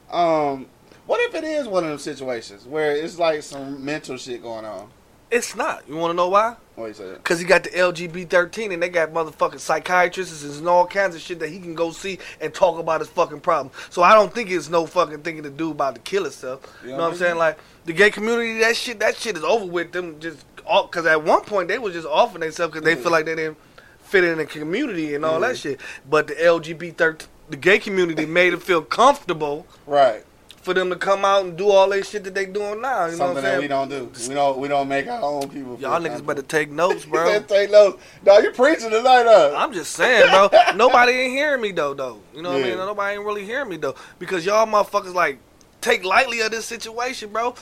Um, what if it is one of them situations where it's like some mental shit going on? It's not. You want to know why? What you say? Because he got the LGB 13 and they got motherfucking psychiatrists and all kinds of shit that he can go see and talk about his fucking problem. So I don't think it's no fucking thing to do about the killer stuff. You know what I'm saying? Like, the gay community, that shit, that shit is over with them just, because at one point they was just offing themselves because they feel like they didn't fit in the community and all that shit. But the LGBT 13, the gay community made it feel comfortable Right. For them to come out and do all that shit that they doing now. You know Something what I'm that saying? we don't do. We don't. We don't make our own people. Y'all niggas comfortable. better take notes, *laughs* bro. said take notes. No, you preaching tonight, huh? I'm just saying, bro. *laughs* Nobody ain't hearing me though, though. You know what I mean? Nobody ain't really hearing me though, because y'all motherfuckers like take lightly of this situation, bro.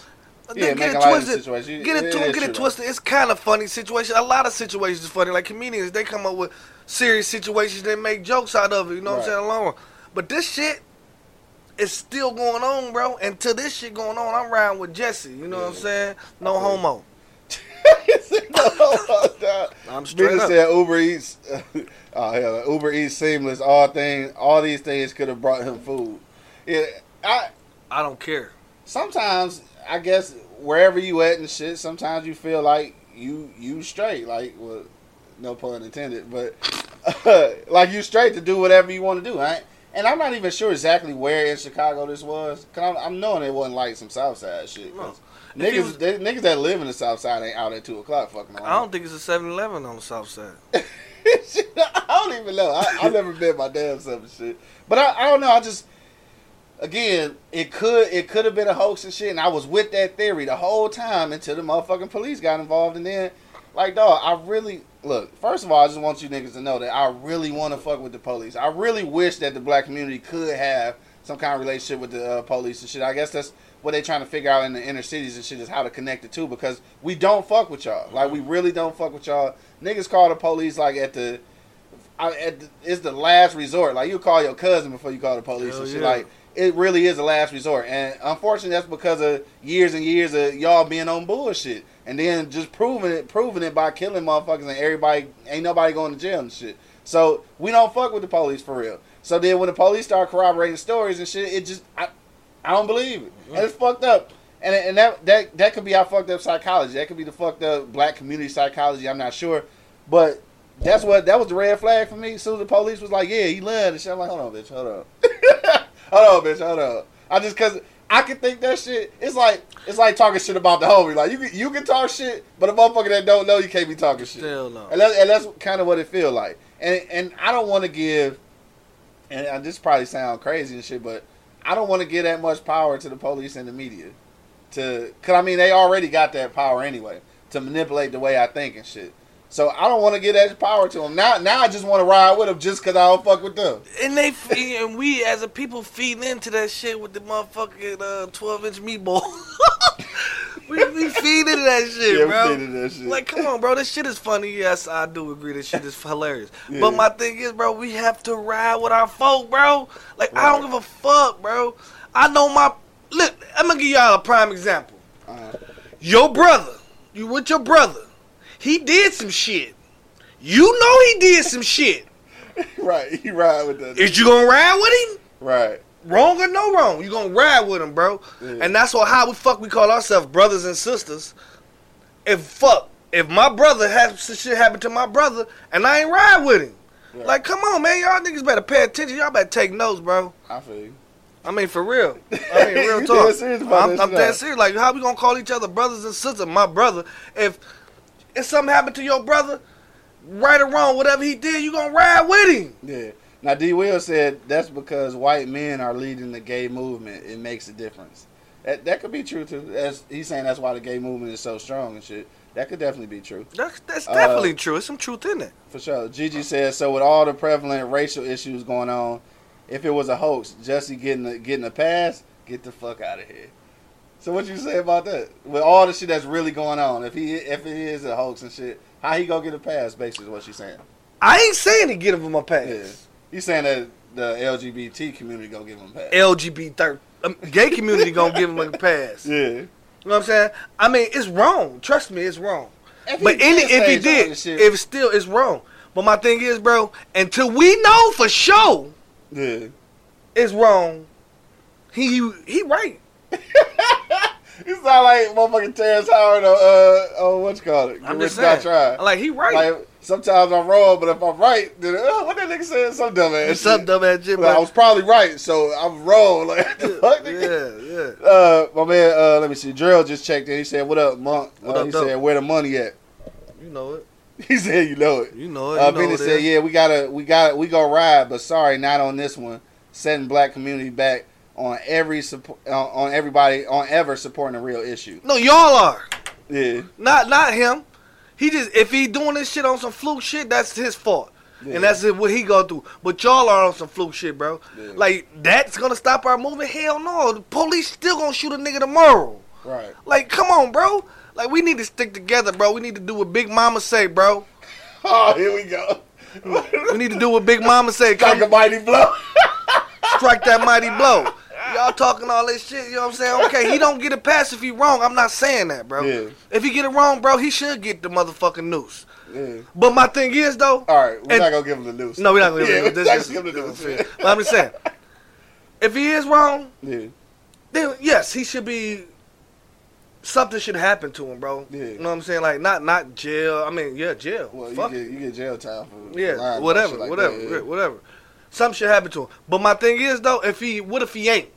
Yeah, make get a it of the twisted. situation. Get it, It twi- is get it true, twisted. It's kind of funny situation. A lot of situations is funny. Like comedians, they come up with serious situations. They make jokes out of it. You know what I'm saying? Along, but this shit is still going on, bro. And to this shit going on, I'm riding with Jesse. You know what I'm saying? No you. homo. *laughs* No. I'm straight Peter up. said Uber Eats. *laughs* oh hell, Uber Eats seamless. All thing, all these things could have brought him food. Yeah, I I don't care. sometimes I guess wherever you at and shit, sometimes you feel like you you straight, like well, no pun intended, but *laughs* like you straight to do whatever you want to do, right? And I'm not even sure exactly where in Chicago this was, cause I'm, I'm knowing it wasn't like some South Side shit. 'cause No. Niggas, was- they, niggas that live in the South Side ain't out at two o'clock fucking. I don't think it's a 7-Eleven on the south side. *laughs* I don't even know. I, I've never been my damn self and shit. But I, I don't know. I just again, it could it could have been a hoax and shit, and I was with that theory the whole time until the motherfucking police got involved, and then like dog, I really look. First of all, I just want you niggas to know that I really want to fuck with the police. I really wish that the black community could have some kind of relationship with the uh, police and shit. I guess that's what they're trying to figure out in the inner cities and shit is how to connect the two because we don't fuck with y'all. Like we really don't fuck with y'all. Niggas call the police like at the I, at the, it's the last resort. Like you call your cousin before you call the police Hell and shit. yeah. Like it really is the last resort. And unfortunately, that's because of years and years of y'all being on bullshit, and then just proving it, proving it by killing motherfuckers and everybody ain't nobody going to jail and shit. So we don't fuck with the police for real. So then when the police start corroborating stories and shit, it just I, I don't believe it, and it's fucked up. And and that that that could be our fucked up psychology. That could be the fucked up black community psychology. I'm not sure, but that's what that was the red flag for me. As soon as the police was like, "Yeah, he lied," and shit, I'm like, "Hold on, bitch, hold on, *laughs* hold on, bitch, hold on." I just cause I can think that shit. It's like it's like talking shit about the homie. Like you can you can talk shit, but a motherfucker that don't know you can't be talking shit. Still no. And, that, and that's kind of what it feel like. And and I don't want to give, and I, this probably sound crazy and shit, but I don't want to give that much power to the police and the media. To, cause I mean they already got that power anyway to manipulate the way I think and shit. So I don't want to give that power to them. Now now I just want to ride with them just cause I don't fuck with them. And they and we as a people feed into that shit with the motherfucking uh, twelve inch meatball. *laughs* we we feed into that shit, Yeah, we bro. feed into that shit. Like, come on, bro. This shit is funny. Yes, I do agree. This shit is *laughs* hilarious. Yeah. But my thing is, bro, we have to ride with our folk, bro. Like, I don't give a fuck, bro. I know my. Look, I'm gonna give y'all a prime example. Uh, Your brother, you with your brother, he did some shit. You know he did some shit. *laughs* right, he ride with that. Is you gonna ride with him? right. wrong or no wrong, you gonna ride with him, bro. Yeah. And that's what how we fuck we call ourselves brothers and sisters. If fuck, if my brother has shit happen to my brother and I ain't ride with him, Yeah. like come on, man, y'all niggas better pay attention. Y'all better take notes, bro. I feel you. I mean, for real. *laughs* I mean, real talk. dead serious about I'm, I'm dead serious. Like, how we gonna call each other brothers and sisters? My brother. If if something happened to your brother, right or wrong, whatever he did, you gonna ride with him. Yeah. Now D. Will said that's because white men are leading the gay movement. It makes a difference. That that could be true too. That's, he's saying that's why the gay movement is so strong and shit. That could definitely be true. That's that's Uh, definitely true. There's some truth in it. For sure. Gigi says so. With all the prevalent racial issues going on, if it was a hoax, Jesse getting a, getting a pass, get the fuck out of here. So what you say about that? With all the shit that's really going on, if he if it is a hoax and shit, how he gonna get a pass? Basically, is what she's saying. I ain't saying to give him a pass. Yeah. He's saying that the LGBT community gonna give him a pass. LGBT um, gay community gonna give him a pass. Yeah. You know what I'm saying? I mean, it's wrong. Trust me, it's wrong. If But any, if he say some of did, if still it's wrong. But my thing is, bro, until we know for sure yeah. it's wrong, he he right. *laughs* You sound like motherfucking Terrence Howard or uh oh what you call it? I'm just or saying. Like he right. Like sometimes I'm wrong, but if I'm right, then uh, what that nigga said some dumb ass. It's some dumb ass shit, But I was probably right, so I'm wrong. *laughs* Like what the fuck, nigga? yeah, yeah. Uh, my man, uh, let me see. Drill just checked in. He said, "What up, Monk?" What uh, up, he said, "Where the money at?" You know it. He said, "You know it." You know it. You Uh, it said, is. "Yeah, we gotta, we gotta, we go ride, but sorry, not on this one. Setting black community back on every support, on, on everybody, on ever supporting a real issue." No, y'all are. Yeah, Not not him. He just if he doing this shit on some fluke shit, that's his fault. Yeah. And that's what he go through. But y'all are on some fluke shit, bro. Yeah. Like that's gonna stop our movement? Hell no. The police still gonna shoot a nigga tomorrow. right. Like, come on, bro. Like we need to stick together, bro. We need to do what Big Mama say, bro. *laughs* Oh, here we go. We need to do what Big Mama say. Come a mighty blow. strike that mighty blow. *laughs* Y'all talking all this shit, you know what I'm saying? Okay, he don't get a pass if he wrong. I'm not saying that, bro. Yeah. If he get it wrong, bro, he should get the motherfucking noose. yeah. But my thing is though, All right, we're And- not gonna give him the noose. no, we're not gonna Yeah, do we're this. not give him the noose. But I'm just saying, if he is wrong, Yeah, then yes, he should be. Something should happen to him, bro. Yeah. You know what I'm saying? Like not not jail. I mean, yeah, jail. well, you get you get jail time for Yeah, whatever, like whatever, that, yeah. whatever. Something should happen to him. But my thing is though, if he, what if he ain't?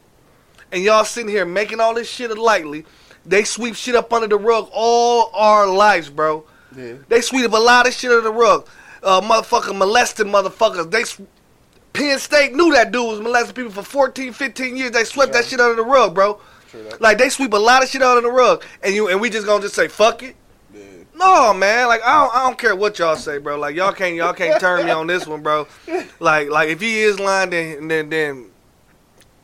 And y'all sitting here making all this shit lightly, they sweep shit up under the rug all our lives, bro. Yeah. They sweep up a lot of shit under the rug. Uh, motherfucker molesting motherfuckers. They, s- Penn State knew that dude was molesting people for 14, 15 years. They swept that shit under the rug, bro. True that. Like they sweep a lot of shit under the rug, and you and we just gonna just say fuck it. Yeah. No, man. Like I don't, I don't care what y'all say, bro. Like y'all can't, y'all can't turn me on this one, bro. *laughs* Like, like if he is lying, then, then, then,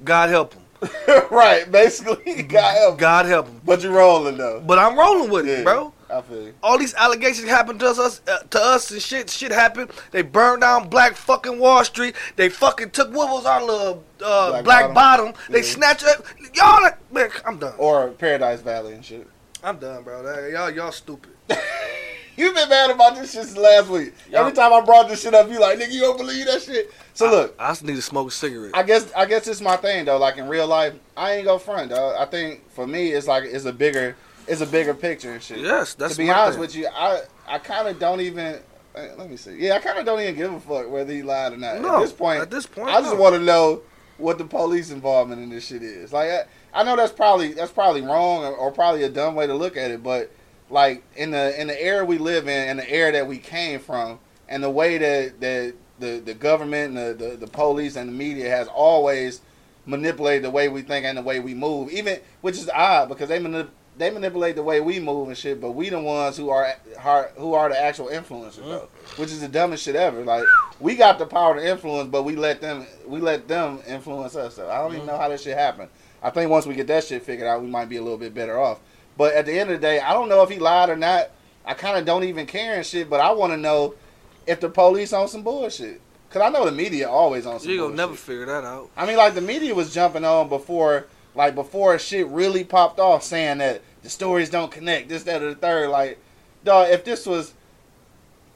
God help him. *laughs* right, basically, *laughs* God help. God help him. But you're rolling though. But I'm rolling with Yeah, it, bro. I feel you. All these allegations happened to us, uh, to us, and shit, shit happened. They burned down Black fucking Wall Street. They fucking took what was our little uh, Black Black, Bottom. Bottom. They Yeah. snatched it. Y'all, like- man, I'm done. Or Paradise Valley and shit. I'm done, bro. Y'all, y'all stupid. *laughs* You've been mad about this shit since last week. Every time I brought this shit up, you like, nigga, you don't believe that shit. So look, I just need to smoke a cigarette. I guess I guess it's my thing though. Like in real life, I ain't go front, dog. I think for me, it's like it's a bigger, it's a bigger picture and shit. yes, that's to be honest thing. with you, I I kind of don't even. uh, Let me see. Yeah, I kind of don't even give a fuck whether he lied or not. No, at this point, at this point, I just no. want to know what the police involvement in this shit is. Like, I, I know that's probably that's probably wrong or, or probably a dumb way to look at it, but like in the in the era we live in and the era that we came from, and the way that that the the government and the, the the police and the media has always manipulated the way we think and the way we move, even which is odd because they manip- they manipulate the way we move and shit, but we the ones who are are- who are the actual influencers though, mm. which is the dumbest shit ever. Like we got the power to influence, but we let them we let them influence us. So I don't even mm. know how that shit happened. I think once we get that shit figured out, we might be a little bit better off. But at the end of the day, I don't know if he lied or not. I kind of don't even care and shit, but I want to know if the police on some bullshit. Cause I know the media always on some You gonna never figure that out. I mean, like the media was jumping on before, like before shit really popped off, saying that the stories don't connect, this, that, or the third. Like, dog, if this was,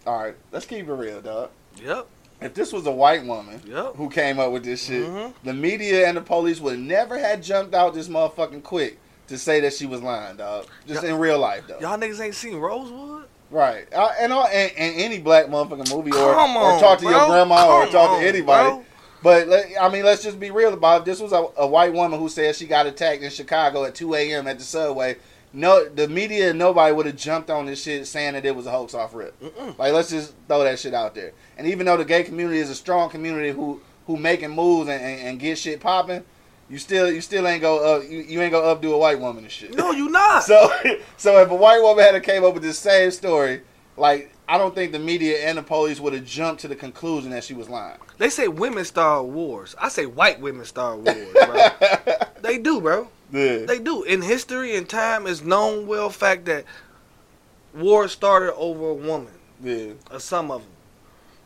all right, let's keep it real, dog. Yep. if this was a white woman Yep. who came up with this shit, Mhm. the media and the police would never had jumped out this motherfucking quick to say that she was lying, dog. Just in real life, though. Y'all niggas ain't seen Rosewood? Right. Uh, and, all, and and any black motherfucking movie, or, Come or talk to your bro. grandma, or talk on, to anybody. bro. But let- I mean, let's just be real about it. This was a, a white woman who said she got attacked in Chicago at 2 a.m. at the subway. No, the media and nobody would have jumped on this shit saying that it was a hoax off rip. Mm-mm. Like, let's just throw that shit out there. And even though the gay community is a strong community who who making moves and, and, and get shit popping, you still you still ain't go up you, you ain't go up do a white woman and shit. No, you not. *laughs* So so if a white woman had came up with this same story, like I don't think the media and the police would have jumped to the conclusion that she was lying. They say women start wars. I say white women start wars, bro. *laughs* they do, bro. Yeah. They do. In history and time, it's known well fact that wars started over a woman, yeah. or some of them.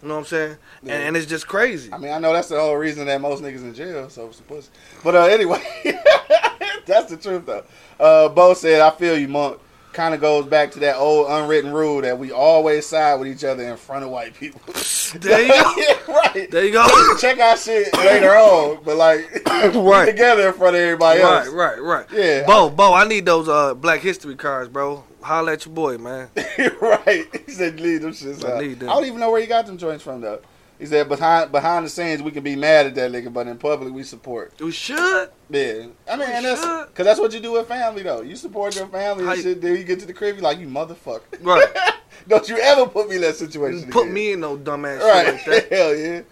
You know what I'm saying? Yeah. And, and it's just crazy. I mean, I know that's the whole reason that most niggas in jail, so it's a pussy. But uh, anyway, *laughs* that's the truth though. Uh, Bo said, "I feel you, monk." Kind of goes back to that old unwritten rule that we always side with each other in front of white people. *laughs* There you go. *laughs* yeah, right. There you go. Check our shit later on, but like, *coughs* Right. right together in front of everybody right, else. right, right. Yeah. Bo, Bo, I need those uh, Black History cards, bro. Holla at your boy, man. *laughs* right. He said, "Leave them shits I out." need them. I don't even know where he got them joints from though. He said, "Behind behind the scenes, we can be mad at that nigga, but in public, we support." You should. Yeah, I mean, We and that's because that's what you do with family though. You support your family How and shit. Then you get to the crib, you like, "You motherfucker." Right. *laughs* don't you ever put me in that situation? Put again. me in no dumbass right. shit like that. *laughs* Hell yeah.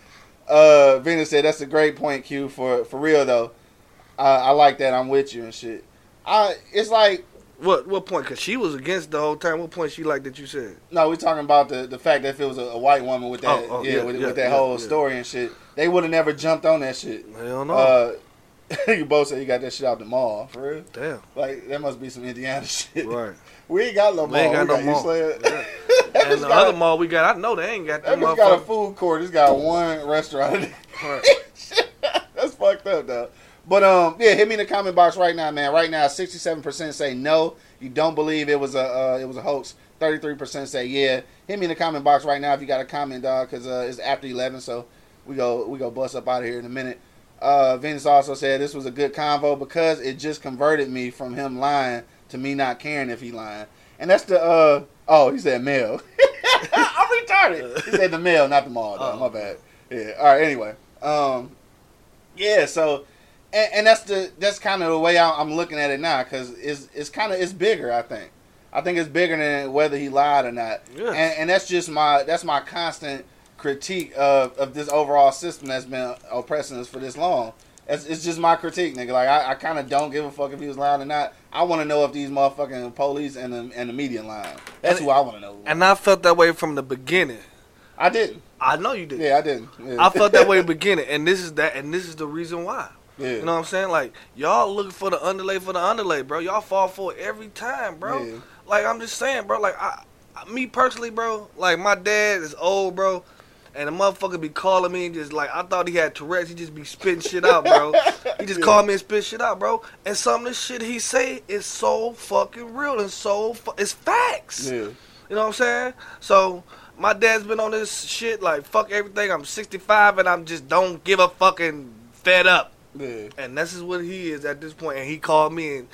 Uh, Venus said that's a great point, Q. For for real though, uh, I like that. I'm with you and shit. I it's like What what point? Cause she was against the whole time. What point she like that you said? No, we're talking about the, the fact that if it was a, a white woman with that, Oh, oh, yeah, yeah, with, yeah, with that yeah, whole story and shit, they would have never jumped on that shit. Hell no. Uh, *laughs* you both said you got that shit out the mall, for real. Damn. Like that must be some Indiana *laughs* shit. Right. We ain't got no We mall. ain't got we no got mall. Yeah. *laughs* And the got other mall we got, I know they ain't got that that got a food court. It's got one restaurant. Right. That's fucked up though. But um, yeah, hit me in the comment box right now, man. Right now, sixty-seven percent say no, you don't believe it was a uh, it was a hoax. Thirty-three percent say yeah. Hit me in the comment box right now if you got a comment, dog, because uh, it's after eleven, so we go we go bust up out of here in a minute. Uh, Venus also said this was a good convo because it just converted me from him lying to me not caring if he lying, and that's the uh oh he said male. *laughs* I'm retarded. He said the male, not the mall. Dog. Oh. My bad. Yeah. All right. Anyway, um, yeah. So, and, and that's the that's kind of the way I'm looking at it now because it's it's kind of it's bigger. I think. I think it's bigger than whether he lied or not. Yes. And, and that's just my that's my constant critique of, of this overall system that's been oppressing us for this long. It's, it's just my critique, nigga. Like I, I kind of don't give a fuck if he was lying or not. I want to know if these motherfucking police and the and the media lying. That's And- who I want to know. And I felt that way from the beginning. I didn't. I know you did. Yeah, I didn't. Yeah. I felt that way in *laughs* the beginning, and this is that, and this is the reason why. Yeah. You know what I'm saying? Like y'all looking for the underlay for the underlay, bro. Y'all fall for it every time, bro. Yeah. Like I'm just saying, bro. Like I, I- me personally, bro. Like my dad is old, bro. And the motherfucker be calling me and just like I thought he had Tourette's. He just be spitting shit out, bro. *laughs* He just Yeah. called me and spit shit out, bro. And some of the shit he say is so fucking real and so fu- it's facts. Yeah. You know what I'm saying? So my dad's been on this shit like fuck everything. I'm 65 and I'm just don't give a fucking fed up. Yeah. And this is what he is at this point. And he called me and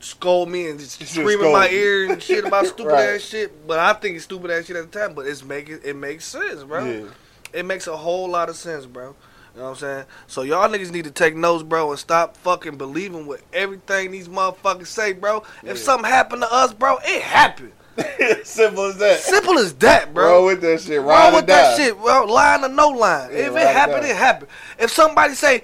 scold me and just Just scream in my ear and shit about *laughs* stupid Right. ass shit. But I think it's stupid ass shit at the time. But it's making it makes sense, bro. Yeah. It makes a whole lot of sense, bro. You know what I'm saying? So y'all niggas need to take notes, bro, and stop fucking believing what everything these motherfuckers say, bro. Yeah. If something happened to us, bro, it happened. *laughs* Simple as that. Simple as that, bro. Roll with that shit. Ride or with that shit, bro. Line or no line. Yeah, if it happened, it happened. If somebody say,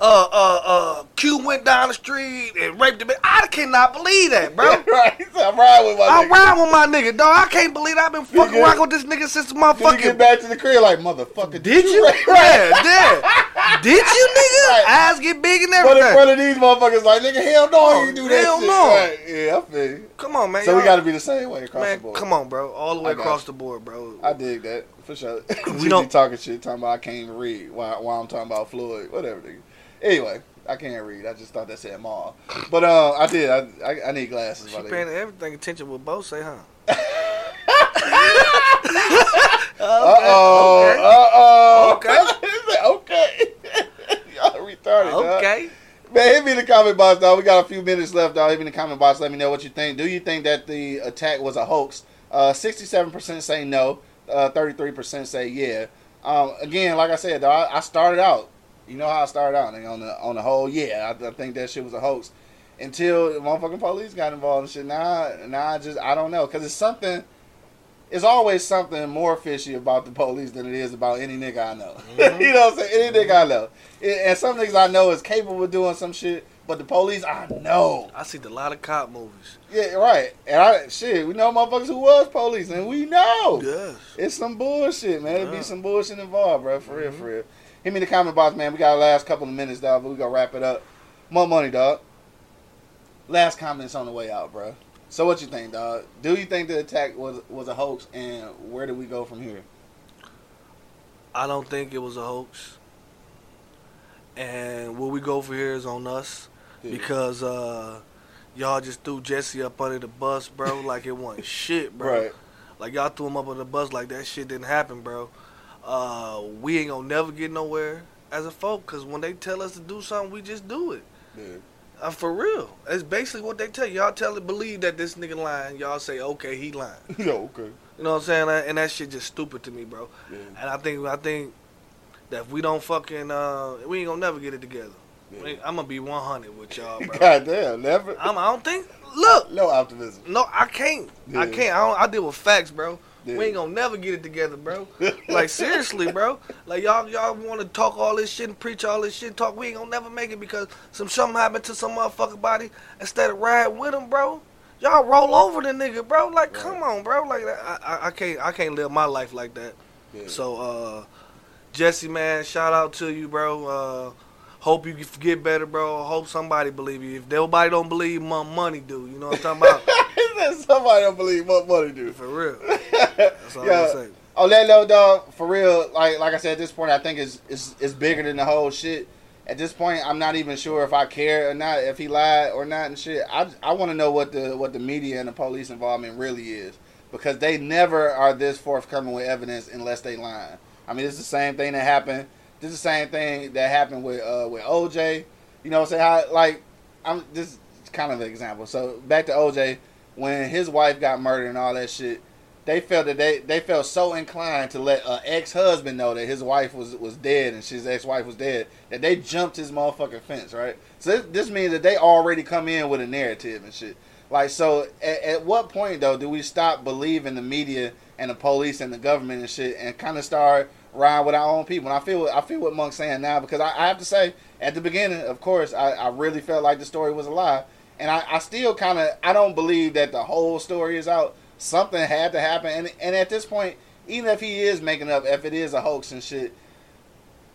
uh, uh, uh, Q went down the street and raped him, I cannot believe that, bro. *laughs* right. I'm riding with my I nigga. ride with my nigga, dog. I can't believe I've been *laughs* fucking get- rocking with this nigga since the Then you get back to the crib like, motherfucker, Did you? rape- Yeah, yeah. Did you, *laughs* nigga? Right. Eyes get big and But in front of these motherfuckers, like, nigga, hell no, you do that hell shit. no. Right. Yeah, I feel you. Come on, man. So we got to be the same way across man. the board. Come on, bro. All the way across you. the board, bro. I dig that for sure. We don't- be talking shit, talking about I can't read while I'm talking about Floyd, whatever. Nigga. Anyway, I can't read. I just thought that said mall. But uh, I did. I, I, I need glasses. She paying everything attention with both say, huh? uh oh. Uh oh. Okay. *laughs* Okay. Y'all retarded. Okay. Dog. Man, hit me in the comment box, dog. We got a few minutes left, dog. Hit me in the comment box. Let me know what you think. Do you think that the attack was a hoax? Uh, 67% say no. Uh, 33% say yeah. Um, again, like I said, dog, I started out you know how I started out nigga, on the on the whole. Yeah, I, I think that shit was a hoax until the motherfucking police got involved and shit. Now, now I just I don't know because it's something. It's always something more fishy about the police than it is about any nigga I know. *laughs* Mm-hmm. you know what I'm saying? Any nigga I know. And some niggas I know is capable of doing some shit, but the police I know. I see a lot of cop movies. Yeah, right. And I shit, we know motherfuckers who was police, and we know Yes. it's some bullshit, man. It Yeah. be some bullshit involved, bro. For real, mm-hmm. for real. Hit me in the comment box, man. We got our last couple of minutes, dog, but we gonna wrap it up. More money, dog. Last comments on the way out, bro. So what you think, dog? Do you think the attack was was a hoax, and where do we go from here? I don't think it was a hoax. And where we go for here is on us Yeah. because uh, y'all just threw Jesse up under the bus, bro, like it wasn't *laughs* shit, bro. Right. Like y'all threw him up under the bus like that shit didn't happen, bro. Uh, we ain't gonna never get nowhere as a folk because when they tell us to do something, we just do it. Yeah. Uh, for real. It's basically what they tell you. Y'all tell it, believe that this nigga lying. Y'all say, okay, he lying. *laughs* yeah, okay. You know what I'm saying? And that shit just stupid to me, bro. Yeah. And I think I think that if we don't fucking uh, we ain't gonna never get it together. Yeah. I'm gonna be 100 with y'all, bro. *laughs* God damn, never. I'm, I don't think. Look, no optimism. no, I can't. I can't. I, don't, I deal with facts, bro. Yeah. We ain't gonna never get it together, bro. like seriously, bro. Like y'all, y'all want to talk all this shit and preach all this shit. Talk. We ain't gonna never make it because some something happened to some motherfucker body. Instead of ride with him, bro. Y'all roll over the nigga, bro. Like, come on, bro. Like, I, I, I can't, I can't live my life like that. Yeah. So, uh, Jesse, man, shout out to you, bro. Uh, hope you get better, bro. Hope somebody believe you. If nobody don't believe, my money do. You know what I'm talking about? *laughs* Somebody don't believe what money do. For real. *laughs* That's all Yeah. I'm saying. On that note, dog, for real, like like I said, at this point, I think it's, it's it's bigger than the whole shit. At this point, I'm not even sure if I care or not, if he lied or not and shit. I, I want to know what the what the media and the police involvement really is because they never are this forthcoming with evidence unless they lying. I mean, it's the same thing that happened. This is the same thing that happened with uh, with OJ. You know, what I'm saying how like I'm this is kind of an example. So back to OJ when his wife got murdered and all that shit they felt that they they felt so inclined to let an ex husband know that his wife was was dead and his ex wife was dead that they jumped his motherfucking fence, right? So this, this means that they already come in with a narrative and shit. Like so, at, at what point though do we stop believing the media and the police and the government and shit and kind of start riding with our own people? And I feel I feel what Monk's saying now because I, I have to say at the beginning, of course, I, I really felt like the story was a lie, and I, I still kind of I don't believe that the whole story is out something had to happen. And and at this point, even if he is making up, if it is a hoax and shit,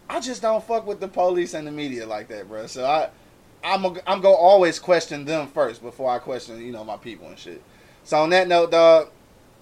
I just don't fuck with the police and the media like that, bro. So I, I'm a, I'm gonna always question them first before I question you know my people and shit. So on that note, dog.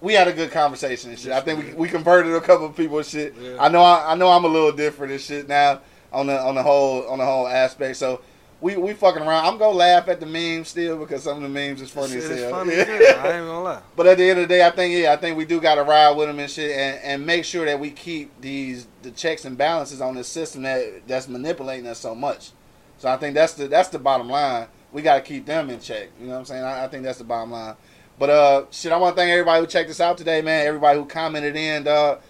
We had a good conversation and shit. I think we, we converted a couple of people and shit. Yeah. I know I, I know I'm a little different and shit now on the on the whole on the whole aspect. So we we fucking around. I'm gonna laugh at the memes still because some of the memes is funny Shit as is hell. funny hell. I ain't gonna lie. *laughs* But at the end of the day, I think yeah, I think we do got to ride with them and shit, and, and make sure that we keep these the checks and balances on this system that that's manipulating us so much. So I think that's the that's the bottom line. We got to keep them in check. You know what I'm saying? I, I think that's the bottom line. But uh, shit, I want to thank everybody who checked us out today, man. Everybody who commented in, dog. Uh,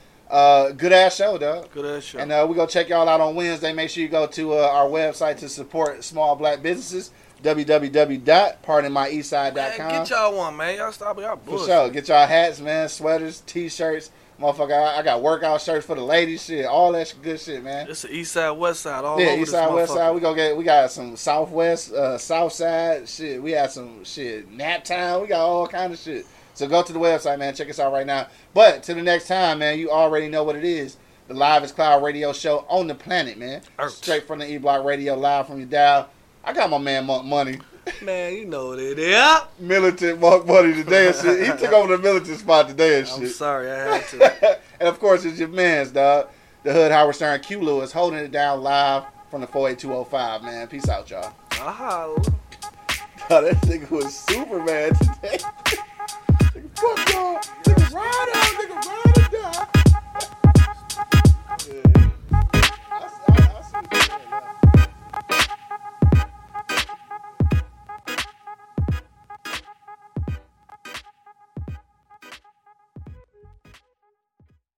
good ass show, dog. Good ass show. And uh, we gonna check y'all out on Wednesday. Make sure you go to uh, our website to support small black businesses. www.pardonmyeastside.com. Get y'all one, man. Y'all stop y'all For bullshit. sure. Get y'all hats, man, sweaters, t-shirts. Motherfucker, I, got workout shirts for the ladies, shit, all that good shit, man. It's the east side, west side, all yeah, over east side, west side. We gonna get. We got some southwest, uh, south side shit. We had some shit. Nap Town. We got all kind of shit. So go to the website, man. Check us out right now. But to the next time, man, you already know what it is. The livest cloud radio show on the planet, man. Earth. Straight from the E Block Radio, live from your dial. I got my man Monk Money, *laughs* Man, you know what it is. militant Monk Money today and shit. He took over the militant spot today and shit. I'm sorry, I had to. *laughs* and of course, it's your man's dog. The Hood Howard Stern Q Lewis holding it down live from the 48205, man. Peace out, y'all. Ah, Oh, that nigga was Superman today. *laughs* fuck y'all. Nigga, ride out. Nigga, ride